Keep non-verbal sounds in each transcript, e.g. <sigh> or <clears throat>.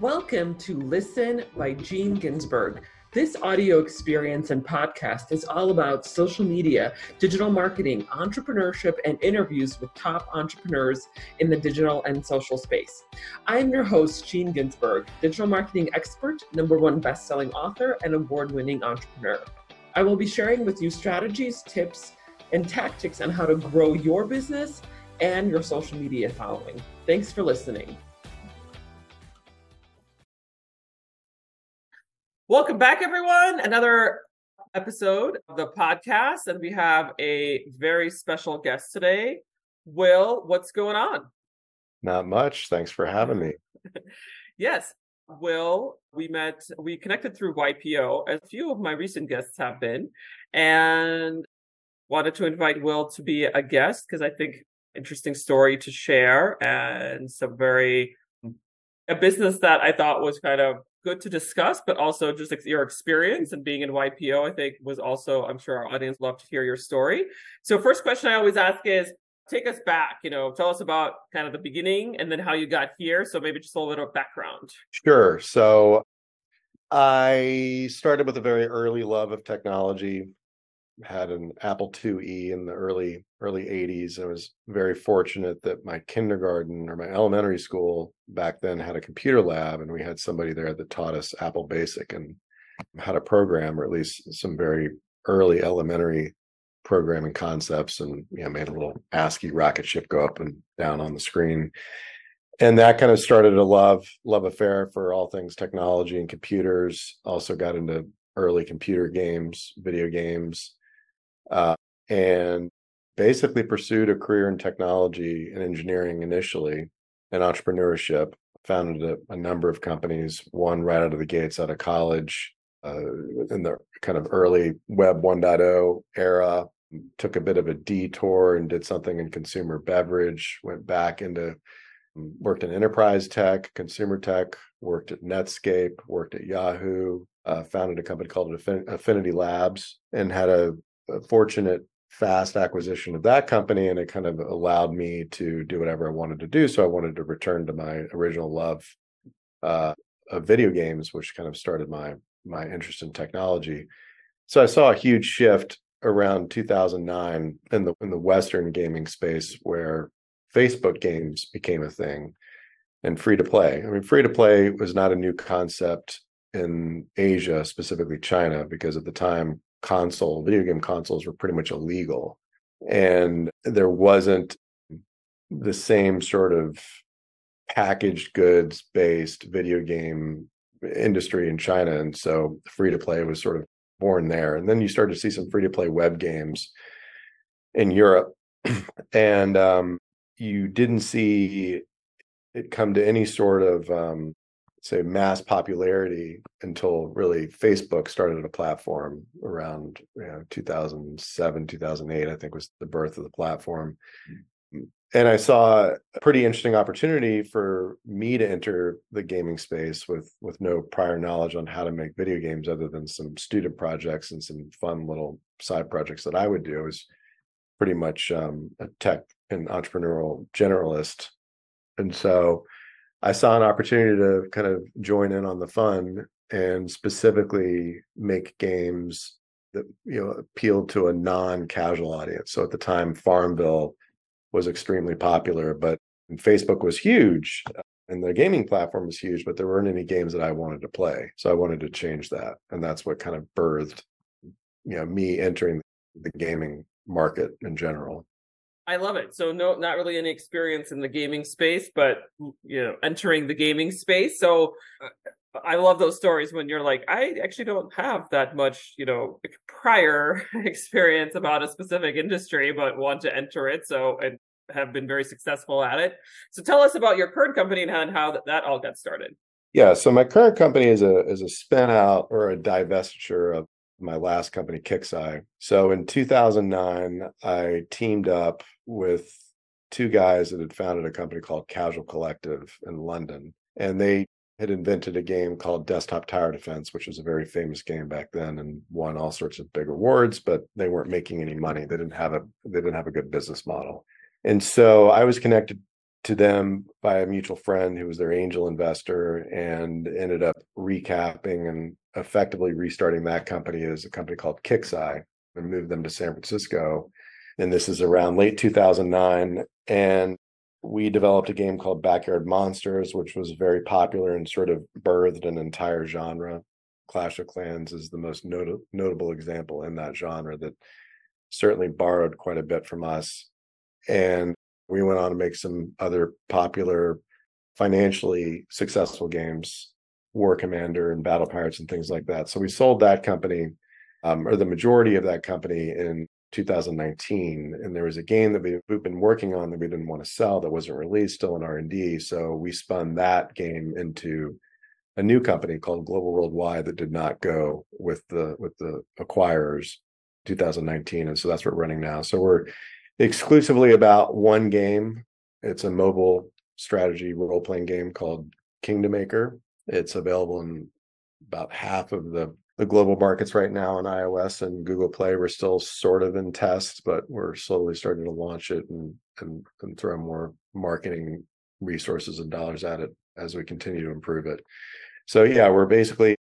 Welcome to Listen by Jean Ginsburg. This audio experience and podcast is all about social media, digital marketing, entrepreneurship, and interviews with top entrepreneurs in the digital and social space. I'm your host, Jean Ginsburg, digital marketing expert, number one best-selling author, and award-winning entrepreneur. I will be sharing with you strategies, tips, and tactics on how to grow your business and your social media following. Thanks for listening. Welcome back, everyone. Another episode of the podcast, and we have a very special guest today. Will, what's going on? Not much. Thanks for having me. <laughs> yes, Will, we met, we connected through YPO, as a few of my recent guests have been, and wanted to invite Will to be a guest because I think interesting story to share and some very a business that I thought was kind of good to discuss, but also just your experience and being in YPO, I think was also, I'm sure our audience loved to hear your story. So first question I always ask is, take us back, you know, tell us about kind of the beginning and then how you got here. So maybe just a little background. Sure. So I started with a very early love of technology had an Apple IIe in the early early 80s. I was very fortunate that my kindergarten or my elementary school back then had a computer lab, and we had somebody there that taught us Apple Basic and how to program, or at least some very early elementary programming concepts, and you know made a little ASCII rocket ship go up and down on the screen. And that kind of started a love love affair for all things technology and computers. Also got into early computer games, video games, uh, and basically pursued a career in technology and engineering initially and entrepreneurship founded a, a, number of companies one right out of the gates out of college uh, in the kind of early web 1.0 era took a bit of a detour and did something in consumer beverage went back into worked in enterprise tech consumer tech worked at netscape worked at yahoo uh, founded a company called affinity labs and had a fortunate fast acquisition of that company and it kind of allowed me to do whatever I wanted to do. So I wanted to return to my original love uh, of video games, which kind of started my my interest in technology. So I saw a huge shift around 2009 in the in the Western gaming space where Facebook games became a thing and free to play. I mean, free to play was not a new concept in Asia, specifically China, because at the time console, video game consoles were pretty much illegal. And there wasn't the same sort of packaged goods based video game industry in China. And so free to play was sort of born there. And then you started to see some free to play web games in Europe. <clears throat> and um, you didn't see it come to any sort of um, say mass popularity until really Facebook started a platform around you know 2007 2008 I think was the birth of the platform and I saw a pretty interesting opportunity for me to enter the gaming space with with no prior knowledge on how to make video games other than some student projects and some fun little side projects that I would do. I was pretty much um, a tech and entrepreneurial generalist, and so I saw an opportunity to kind of join in on the fun and specifically make games that you know appealed to a non-casual audience. So at the time, Farmville was extremely popular, but Facebook was huge uh, and the gaming platform was huge, but there weren't any games that I wanted to play. So I wanted to change that. And that's what kind of birthed, you know, me entering the gaming market in general. I love it. So no, not really any experience in the gaming space, but you know, entering the gaming space. So uh, I love those stories when you're like, I actually don't have that much, you know, prior <laughs> experience about a specific industry, but want to enter it. So and have been very successful at it. So tell us about your current company and how, that, that all got started. Yeah, so my current company is a is a spin out or a divestiture of my last company, Kixeye. So in 2009, I teamed up with two guys that had founded a company called Casual Collective in London. And they had invented a game called Desktop Tower Defense, which was a very famous game back then and won all sorts of big awards, but they weren't making any money. They didn't have a they didn't have a good business model. And so I was connected to them by a mutual friend who was their angel investor and ended up recapping and effectively restarting that company as a company called Kixeye and moved them to San Francisco. And this is around late 2009. And we developed a game called Backyard Monsters, which was very popular and sort of birthed an entire genre. Clash of Clans is the most not- notable example in that genre that certainly borrowed quite a bit from us. And we went on to make some other popular, financially successful games, War Commander and Battle Pirates and things like that. So we sold that company, um, or the majority of that company in 2019 and there was a game that we, we've been working on that we didn't want to sell that wasn't released still in r&d so we spun that game into a new company called global worldwide that did not go with the with the acquirers 2019 and so that's what we're running now. So we're exclusively about one game. It's a mobile strategy role-playing game called kingdom maker. It's available in about half of the the global markets right now on iOS and Google Play. We're still sort of in test, but we're slowly starting to launch it and and, and throw more marketing resources and dollars at it as we continue to improve it. So yeah, we're basically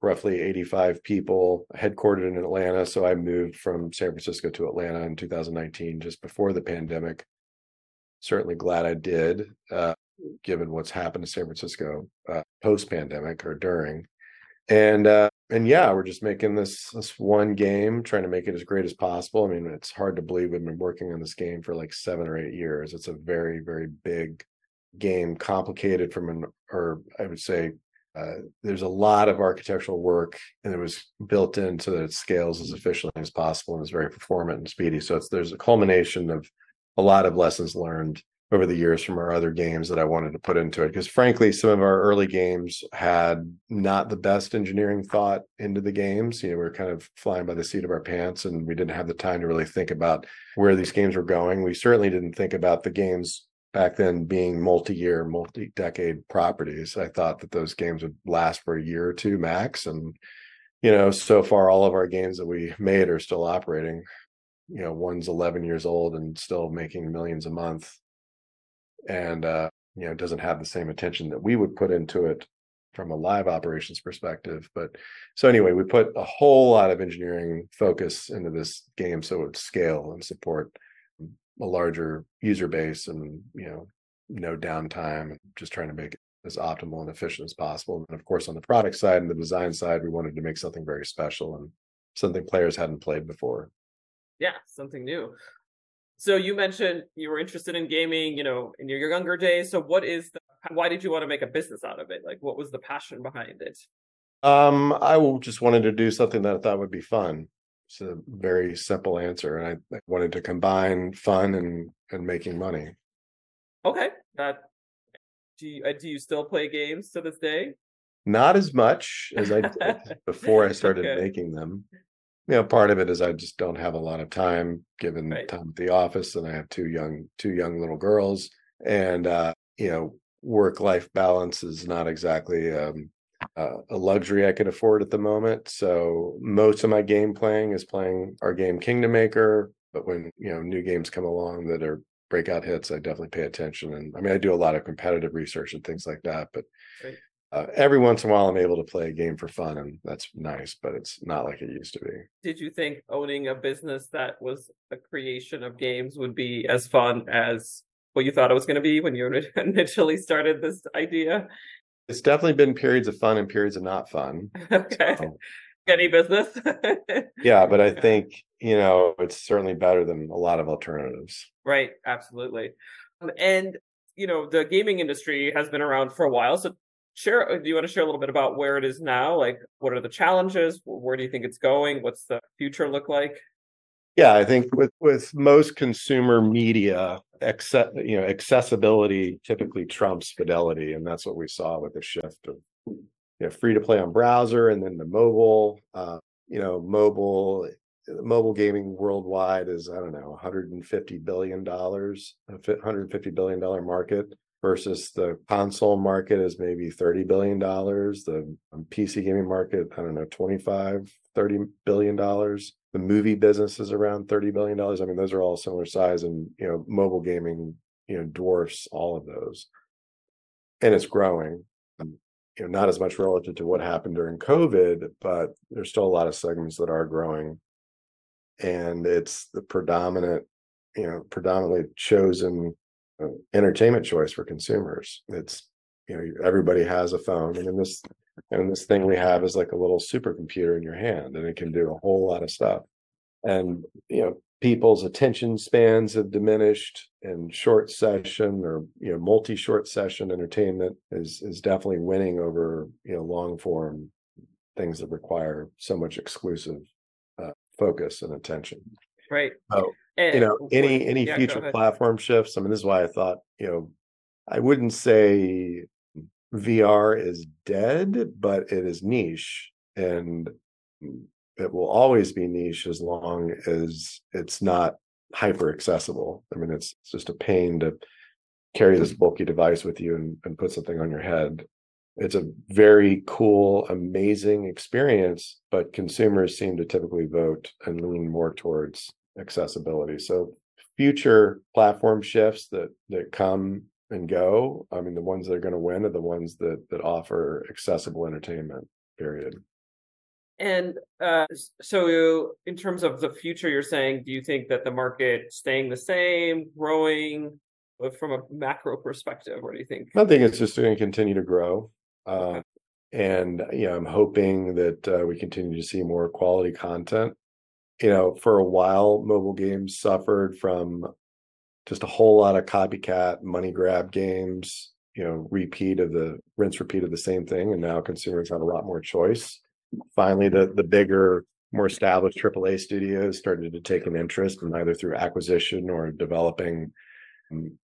roughly 85 people headquartered in Atlanta. So I moved from San Francisco to Atlanta in 2019, just before the pandemic. Certainly glad I did, uh, given what's happened to San Francisco uh, post pandemic or during. And uh, and yeah, we're just making this this one game, trying to make it as great as possible. I mean, it's hard to believe we've been working on this game for like seven or eight years. It's a very very big game, complicated from an or I would say uh, there's a lot of architectural work, and it was built in so that it scales as efficiently as possible and is very performant and speedy. So it's there's a culmination of a lot of lessons learned over the years from our other games that I wanted to put into it. Because frankly, some of our early games had not the best engineering thought into the games. You know, we are kind of flying by the seat of our pants and we didn't have the time to really think about where these games were going. We certainly didn't think about the games back then being multi-year, multi-decade properties. I thought that those games would last for a year or two max. And, you know, so far all of our games that we made are still operating. You know, one's 11 years old and still making millions a month and uh, you know doesn't have the same attention that we would put into it from a live operations perspective. But so anyway, we put a whole lot of engineering focus into this game so it would scale and support a larger user base and you know no downtime just trying to make it as optimal and efficient as possible and of course on the product side and the design side we wanted to make something very special and something players hadn't played before yeah something new so you mentioned you were interested in gaming, you know, in your younger days. So what is the why did you want to make a business out of it? Like what was the passion behind it? Um, I just wanted to do something that I thought would be fun. It's a very simple answer. And I, wanted to combine fun and and making money. Okay. That do you, uh, do you still play games to this day? Not as much as I did <laughs> before I started okay. making them you know part of it is i just don't have a lot of time given right. time at the office and i have two young two young little girls and uh you know work life balance is not exactly um uh, a luxury i can afford at the moment so most of my game playing is playing our game kingdom maker but when you know new games come along that are breakout hits i definitely pay attention and i mean i do a lot of competitive research and things like that but uh, every once in a while i'm able to play a game for fun and that's nice but it's not like it used to be. Did you think owning a business that was a creation of games would be as fun as what you thought it was going to be when you <laughs> initially started this idea? It's definitely been periods of fun and periods of not fun. <laughs> Okay. So, any business? Yeah but i <laughs> think you know it's certainly better than a lot of alternatives. Right absolutely. Um, and you know the gaming industry has been around for a while so share uh, do you want to share a little bit about where it is now? Like what are the challenges? Where do you think it's going? What's the future look like? Yeah i think with with most consumer media accept you know accessibility typically trumps fidelity and that's what we saw with the shift of you know free to play on browser and then the mobile uh, you know mobile mobile gaming worldwide is i don't know 150 billion dollars 150 billion dollar market versus the console market is maybe 30 billion dollars the um, pc gaming market i don't know 25 30 billion dollars. The movie business is around 30 billion dollars. I mean those are all similar size and you know mobile gaming you know dwarfs all of those. And it's growing um, you know not as much relative to what happened during covid but there's still a lot of segments that are growing. And it's the predominant you know predominantly chosen entertainment choice for consumers. It's you know everybody has a phone and in this and this thing we have is like a little supercomputer in your hand and it can do a whole lot of stuff. And you know people's attention spans have diminished and short session or you know multi short session entertainment is is definitely winning over you know long form things that require so much exclusive uh, focus and attention. Right. Oh and you know any any yeah, future platform shifts i mean this is why i thought you know i wouldn't say vr is dead but it is niche and it will always be niche as long as it's not hyper accessible. I mean it's, it's just a pain to carry this bulky device with you and, and put something on your head. It's a very cool amazing experience but consumers seem to typically vote and lean more towards accessibility. So future platform shifts that that come and go. I mean, the ones that are going to win are the ones that that offer accessible entertainment. Period. And uh, so, in terms of the future, you're saying, do you think that the market staying the same, growing, from a macro perspective? What do you think? I think it's just going to continue to grow. Uh, Okay. and you know, I'm hoping that uh, we continue to see more quality content. You know, for a while, mobile games suffered from just a whole lot of copycat money grab games. You know, repeat of the rinse repeat of the same thing, and now consumers have a lot more choice. Finally, the the bigger, more established AAA studios started to take an interest, in either through acquisition or developing um,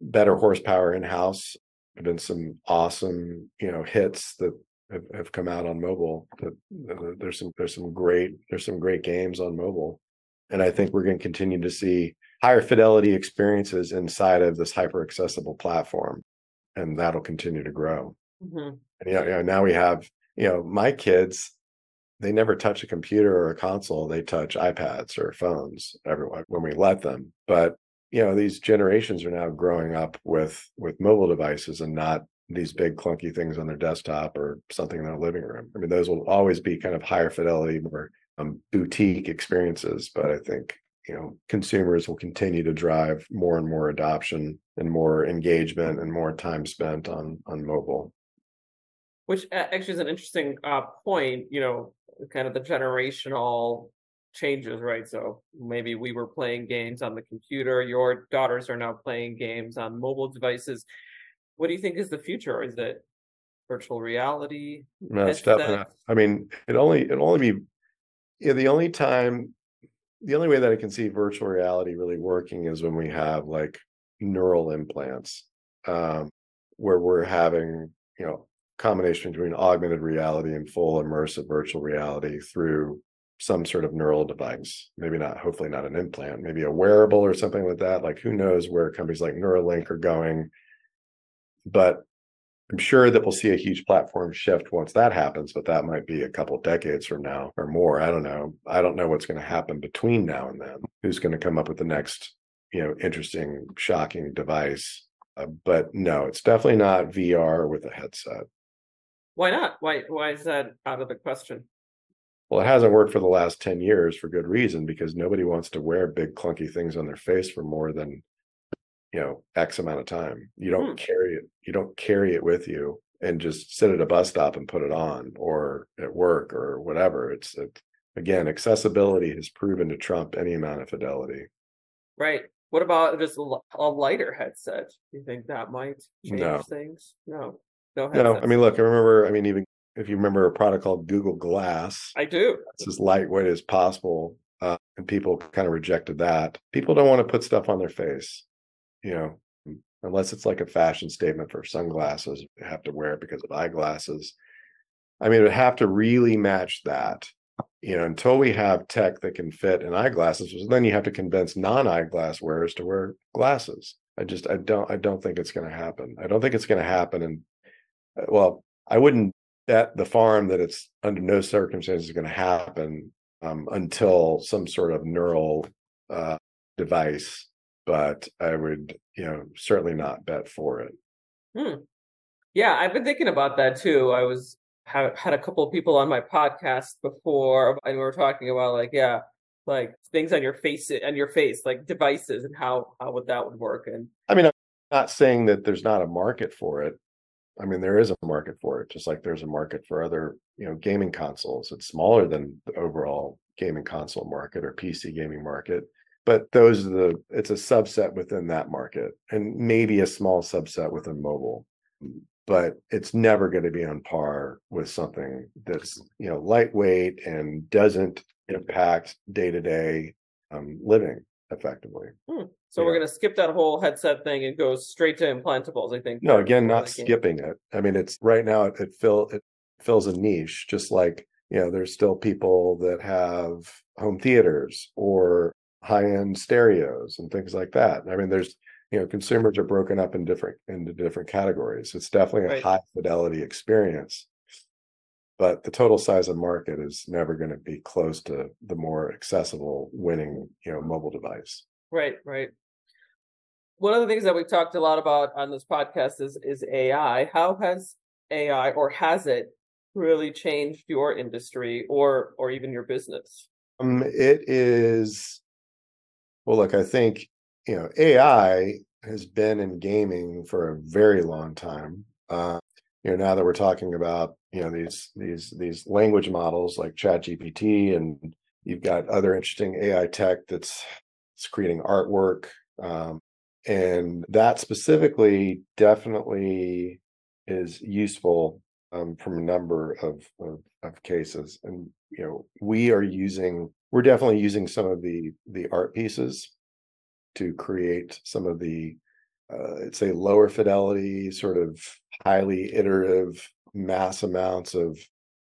better horsepower in house have been some awesome you know hits that have, have come out on mobile there's some there's some great there's some great games on mobile. And i think we're going to continue to see higher fidelity experiences inside of this hyper accessible platform and that'll continue to grow. Mhm. and you know, you know now we have you know my kids they never touch a computer or a console they touch ipads or phones everyone when we let them. But you know these generations are now growing up with with mobile devices and not these big clunky things on their desktop or something in their living room i mean those will always be kind of higher fidelity more um, boutique experiences but i think you know consumers will continue to drive more and more adoption and more engagement and more time spent on on mobile Which actually is an interesting uh, point. You know, kind of the generational changes, right? So maybe we were playing games on the computer. Your daughters are now playing games on mobile devices. What do you think is the future? Is it virtual reality? No, it's definitely. I mean, it only it only be yeah, the only time the only way that I can see virtual reality really working is when we have like neural implants, um, where we're having, you know, combination between augmented reality and full immersive virtual reality through some sort of neural device. Maybe not, hopefully not an implant, maybe a wearable or something like that. Like who knows where companies like Neuralink are going. But I'm sure that we'll see a huge platform shift once that happens, but that might be a couple decades from now or more. I don't know. I don't know what's going to happen between now and then. Who's going to come up with the next, you know, interesting, shocking device? Uh, but no, it's definitely not VR with a headset. Why not? Why why is that out of the question? Well, it hasn't worked for the last 10 years for good reason because nobody wants to wear big clunky things on their face for more than you know x amount of time. You don't Hmm. carry it you don't carry it with you and just sit at a bus stop and put it on or at work or whatever. It's it, again, accessibility has proven to trump any amount of fidelity. Right. What about just a, a lighter headset? You think that might change No. things? No. No No, I mean look, I remember I mean even if you remember a product called Google Glass, I do. it's as lightweight as possible. Uh, and people kind of rejected that. People don't want to put stuff on their face, you know, unless it's like a fashion statement for sunglasses. You have to wear it because of eyeglasses. I mean, it would have to really match that, you know, until we have tech that can fit in eyeglasses. Then you have to convince non-eyeglass wearers to wear glasses. I just, I don't, I don't think it's going to happen. I don't think it's going to happen. And uh, well, I wouldn't bet the farm that it's under no circumstances going to happen um, until some sort of neural uh, device but I would, you know, certainly not bet for it. Hmm. Yeah, I've been thinking about that too. I was had had a couple of people on my podcast before, and we were talking about like, yeah, like things on your face and your face, like devices, and how how would that would work. And I mean, I'm not saying that there's not a market for it. I mean, there is a market for it, just like there's a market for other, you know, gaming consoles. It's smaller than the overall gaming console market or PC gaming market, but those are the it's a subset within that market and maybe a small subset within mobile. But it's never going to be on par with something that's you know lightweight and doesn't impact day to day living effectively. Hmm. So yeah. we're going to skip that whole headset thing and go straight to implantables. I think. No, again, not skipping it. I mean, it's right now it, it fill it fills a niche, just like you know, there's still people that have home theaters or high end stereos and things like that. I mean, there's you know, consumers are broken up in different into different categories. It's definitely a right. high fidelity experience but the total size of market is never going to be close to the more accessible winning you know mobile device right right one of the things that we've talked a lot about on this podcast is is ai how has ai or has it really changed your industry or or even your business um it is well look i think you know ai has been in gaming for a very long time uh, you know now that we're talking about you know these these these language models like chat gpt and you've got other interesting ai tech that's it's creating artwork um, and that specifically definitely is useful um, from a number of, of, of cases. And you know we are using we're definitely using some of the the art pieces to create some of the uh, it's a lower fidelity sort of highly iterative mass amounts of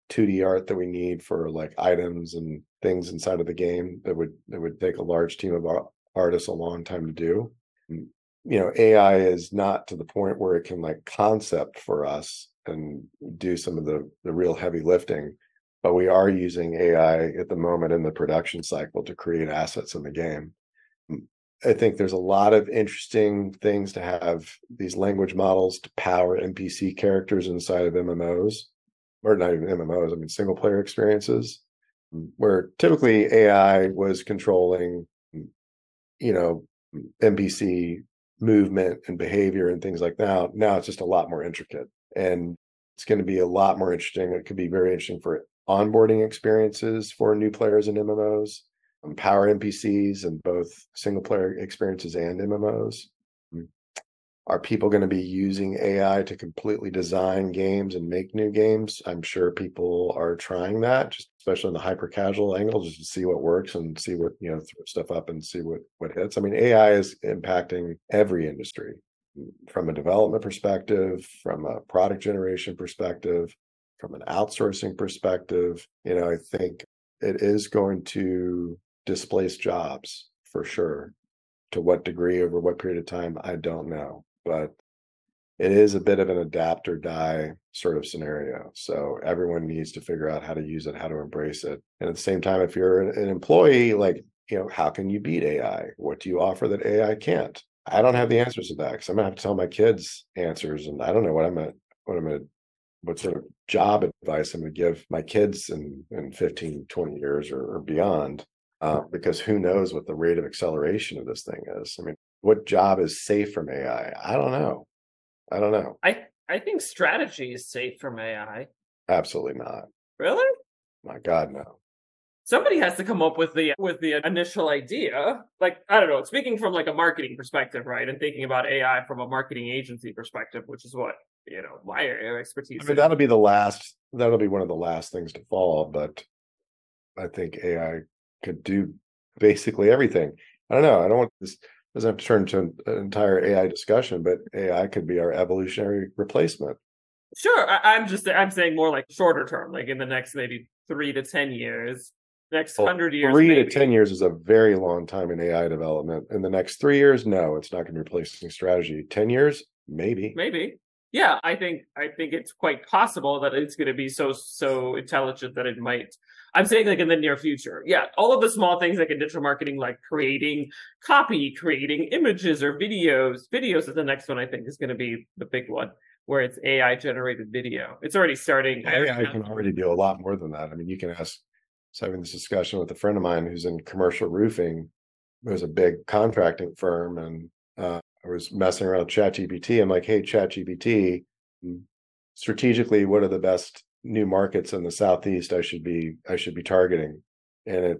2D art that we need for like items and things inside of the game that would that would take a large team of artists a long time to do. You know, AI is not to the point where it can like concept for us and do some of the the real heavy lifting, but we are using AI at the moment in the production cycle to create assets in the game. I think there's a lot of interesting things to have these language models to power NPC characters inside of MMOs, or not even MMOs, I mean, single player experiences, where typically AI was controlling, you know, NPC movement and behavior and things like that. Now it's just a lot more intricate and it's going to be a lot more interesting. It could be very interesting for onboarding experiences for new players in MMOs power NPCs and both single player experiences and MMOs? Mm. Are people going to be using AI to completely design games and make new games? I'm sure people are trying that, just especially in the hyper casual angle, just to see what works and see what you know, throw stuff up and see what what hits. I mean, AI is impacting every industry mm, from a development perspective, from a product generation perspective, from an outsourcing perspective. You know, I think it is going to displace jobs for sure. To what degree over what period of time, I don't know. But it is a bit of an adapt or die sort of scenario. So everyone needs to figure out how to use it, how to embrace it. And at the same time, if you're an employee, like, you know, how can you beat AI? What do you offer that AI can't? I don't have the answers to that because I'm gonna have to tell my kids answers, and I don't know what I'm gonna what I'm gonna what sort of job advice I'm gonna give my kids in in 15, 20 years or, or beyond uh, because who knows what the rate of acceleration of this thing is. I mean, what job is safe from AI? I don't know. I don't know. I I think strategy is safe from AI. Absolutely not. Really? My God, no. Somebody has to come up with the with the initial idea. Like I don't know. Speaking from like a marketing perspective, right, and thinking about AI from a marketing agency perspective, which is what you know my expertise. I mean, that'll be the last. That'll be one of the last things to fall. But I think AI could do basically everything. I don't know. I don't want this doesn't have to turn into an, entire AI discussion, but AI could be our evolutionary replacement. Sure, I, am just I'm saying more like shorter term, like in the next maybe three to ten years, next well, hundred years. Three maybe. to ten years is a very long time in AI development. In the next three years, no, it's not going to be replacing strategy. Ten years, maybe, maybe. Yeah, I think I think it's quite possible that it's going to be so so intelligent that it might. I'm saying like in the near future. Yeah, all of the small things like in digital marketing, like creating copy, creating images or videos. Videos is the next one I think is going to be the big one where it's AI generated video. It's already starting. AI can already do a lot more than that. I mean, you can ask. Was having this discussion with a friend of mine who's in commercial roofing. Was a big contracting firm, and I was messing around with ChatGPT. I'm like, hey, ChatGPT, mm, strategically, what are the best new markets in the southeast I should be I should be targeting? And it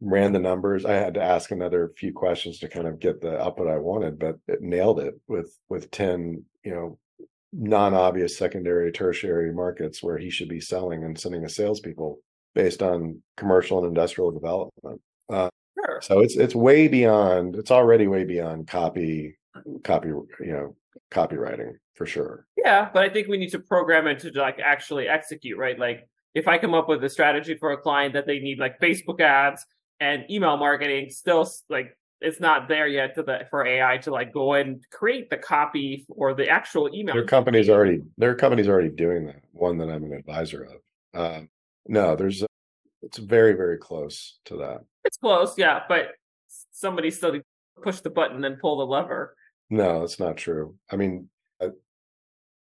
ran the numbers. I had to ask another few questions to kind of get the output I wanted, but it nailed it with with 10, you know, non-obvious secondary, tertiary markets where he should be selling and sending his salespeople based on commercial and industrial development. Uh, sure. So it's it's way beyond. It's already way beyond copy copy you know copywriting for sure. Yeah but i think we need to program it to like actually execute right? Like if i come up with a strategy for a client that they need like facebook ads and email marketing still like it's not there yet to the for ai to like go and create the copy or the actual email their company's already their company's already doing that one that i'm an advisor of. Um, no there's it's very very close to that. It's close yeah but somebody still push the button and pull the lever no, that's not true. I mean, uh,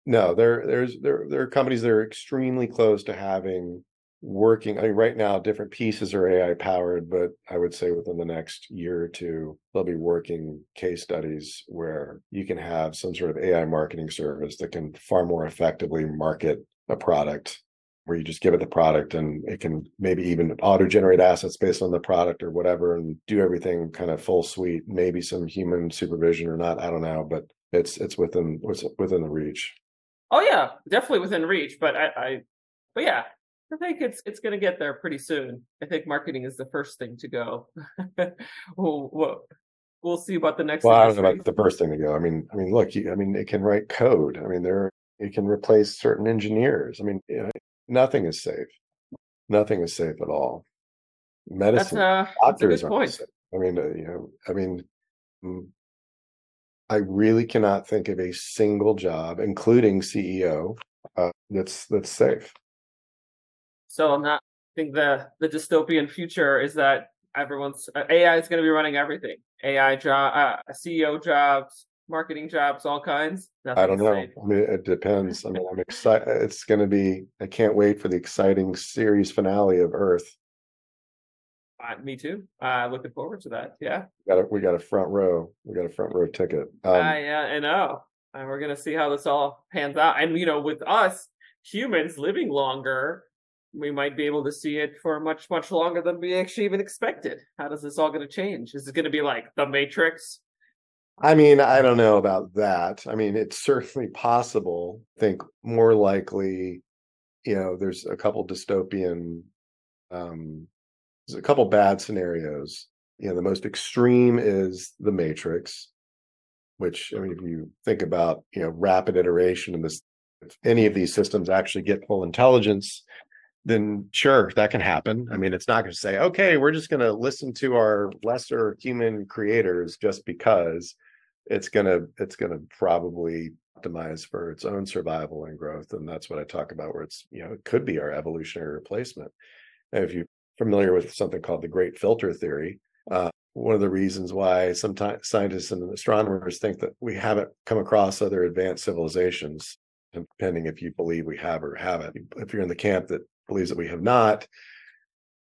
no, there there's there there are companies that are extremely close to having working. I mean, right now, different pieces are AI powered, but I would say within the next year or two, they'll be working case studies where you can have some sort of AI marketing service that can far more effectively market a product where you just give it the product and it can maybe even auto generate assets based on the product or whatever and do everything kind of full suite maybe some human supervision or not i don't know but it's it's within it's within the reach. Oh yeah definitely within reach but i i but yeah i think it's it's going to get there pretty soon. I think marketing is the first thing to go. <laughs> We'll, we'll, we'll see about the next well i don't know about the first thing to go. I mean i mean look you, i mean it can write code. I mean there it can replace certain engineers. I mean nothing is safe. Nothing is safe at all. Medicine, that's, uh, doctors are point. Safe. I mean, uh, you know, I mean, mm, I really cannot think of a single job, including CEO, uh, that's that's safe. So I'm not. I think the the dystopian future is that everyone's uh, AI is going to be running everything. AI job, uh, CEO jobs, marketing jobs, all kinds? I don't know. I mean, it depends. I mean, I'm excited. It's going to be. I can't wait for the exciting series finale of Earth. Uh, me too. Uh, looking forward to that. Yeah. We got a, we got a front row. We got a front row ticket. Um, uh, yeah, I know. And we're gonna see how this all pans out. And you know, with us humans living longer, we might be able to see it for much much longer than we actually even expected. How does this all going to change? Is it going to be like the Matrix? I mean, I don't know about that. I mean, it's certainly possible. I think more likely, you know, there's a couple dystopian, um, there's a couple bad scenarios. You know, the most extreme is the Matrix, which I mean, if you think about, you know, rapid iteration and this, if any of these systems actually get full intelligence, then sure, that can happen. I mean, it's not going to say, okay, we're just going to listen to our lesser human creators just because it's gonna it's gonna probably optimize for its own survival and growth and that's what i talk about where it's you know it could be our evolutionary replacement. And if you're familiar with something called the great filter theory uh, one of the reasons why sometimes scientists and astronomers think that we haven't come across other advanced civilizations depending if you believe we have or haven't if you're in the camp that believes that we have not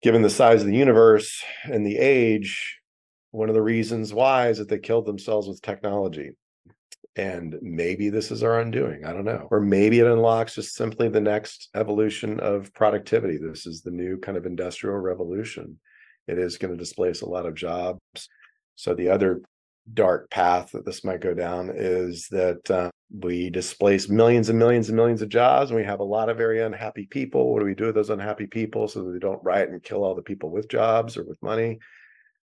given the size of the universe and the age one of the reasons why is that they killed themselves with technology. And maybe this is our undoing. I don't know. Or maybe it unlocks just simply the next evolution of productivity. This is the new kind of industrial revolution. It is going to displace a lot of jobs. So the other dark path that this might go down is that uh, we displace millions and millions and millions of jobs and we have a lot of very unhappy people. What do we do with those unhappy people so that they don't riot and kill all the people with jobs or with money?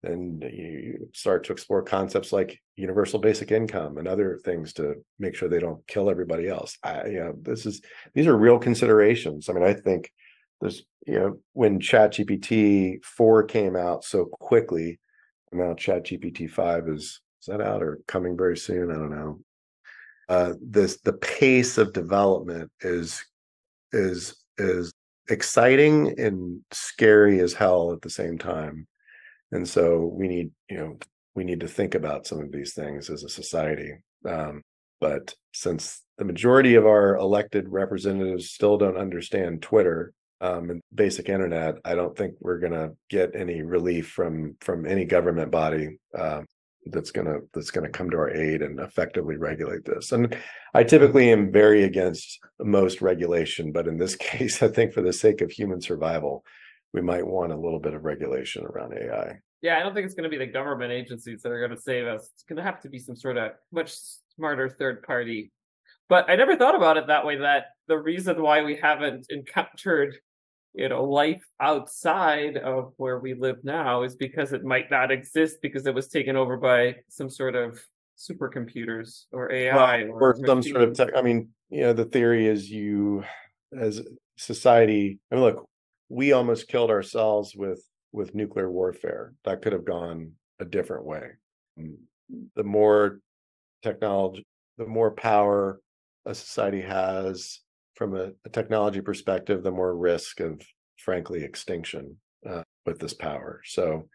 And you start to explore concepts like universal basic income and other things to make sure they don't kill everybody else. I you know this is these are real considerations. I mean i think there's you know when chat gpt 4 came out so quickly now chat gpt 5 is is that out or coming very soon? I don't know. Uh, this the pace of development is is is exciting and scary as hell at the same time. And so we need, you know, we need to think about some of these things as a society. Um, but since the majority of our elected representatives still don't understand Twitter um, and basic internet, I don't think we're going to get any relief from from any government body uh, that's gonna that's gonna come to our aid and effectively regulate this. And I typically am very against most regulation, but in this <laughs> case, I think for the sake of human survival, we might want a little bit of regulation around AI. Yeah, I don't think it's going to be the government agencies that are going to save us. It's going to have to be some sort of much smarter third party. But I never thought about it that way. That the reason why we haven't encountered you know life outside of where we live now is because it might not exist because it was taken over by some sort of supercomputers or AI well, or, or some sort of tech. I mean, you know, the theory is you as society. I mean, look, we almost killed ourselves with with nuclear warfare. That could have gone a different way. Mm, the more technology, the more power a society has, from a, a technology perspective, the more risk of, frankly, extinction uh, with this power. So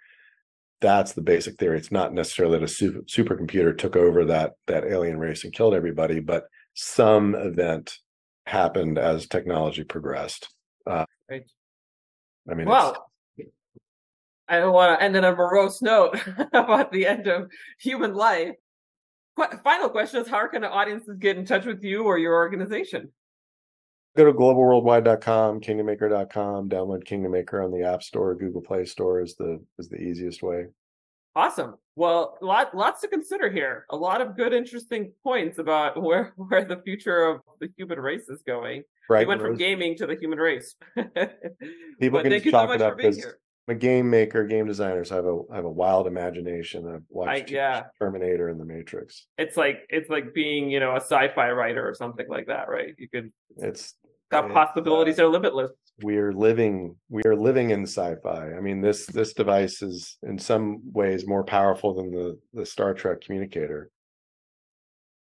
that's the basic theory. It's not necessarily that a super, supercomputer took over that that alien race and killed everybody, but some event happened as technology progressed. Uh, right. I mean, well, I don't want to end on a morose note <laughs> about the end of human life. Final question is: How can audiences get in touch with you or your organization? go to globalworldwide.com, kingdommaker.com, download Kingdom Maker on the App Store, Google Play Store is the is the easiest way. Awesome. Well, lot lots to consider here. A lot of good, interesting points about <laughs> where where the future of the human race is going. Right. We went from gaming to the human race. <laughs> People can just chalk so it up because I'm a game maker, game designer, so I have a I have a wild imagination. I've watched I, yeah. Terminator and The Matrix. It's like it's like being you know a sci-fi writer or something like that, right? You could. It's got possibilities uh, are limitless we are living we are living in sci-fi. I mean this this device is in some ways more powerful than the the star trek communicator.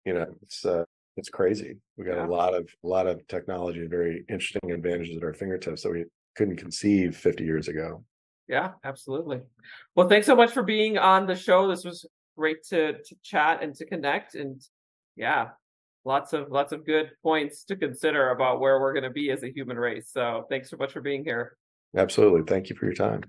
You know it's uh it's crazy. We got yeah. a lot of a lot of technology and very interesting advantages at our fingertips that we couldn't conceive 50 years ago. Yeah absolutely. Well thanks so much for being on the show. This was great to to chat and to connect and yeah lots of lots of good points to consider about where we're going to be as a human race. So thanks so much for being here. Absolutely. Thank you for your time.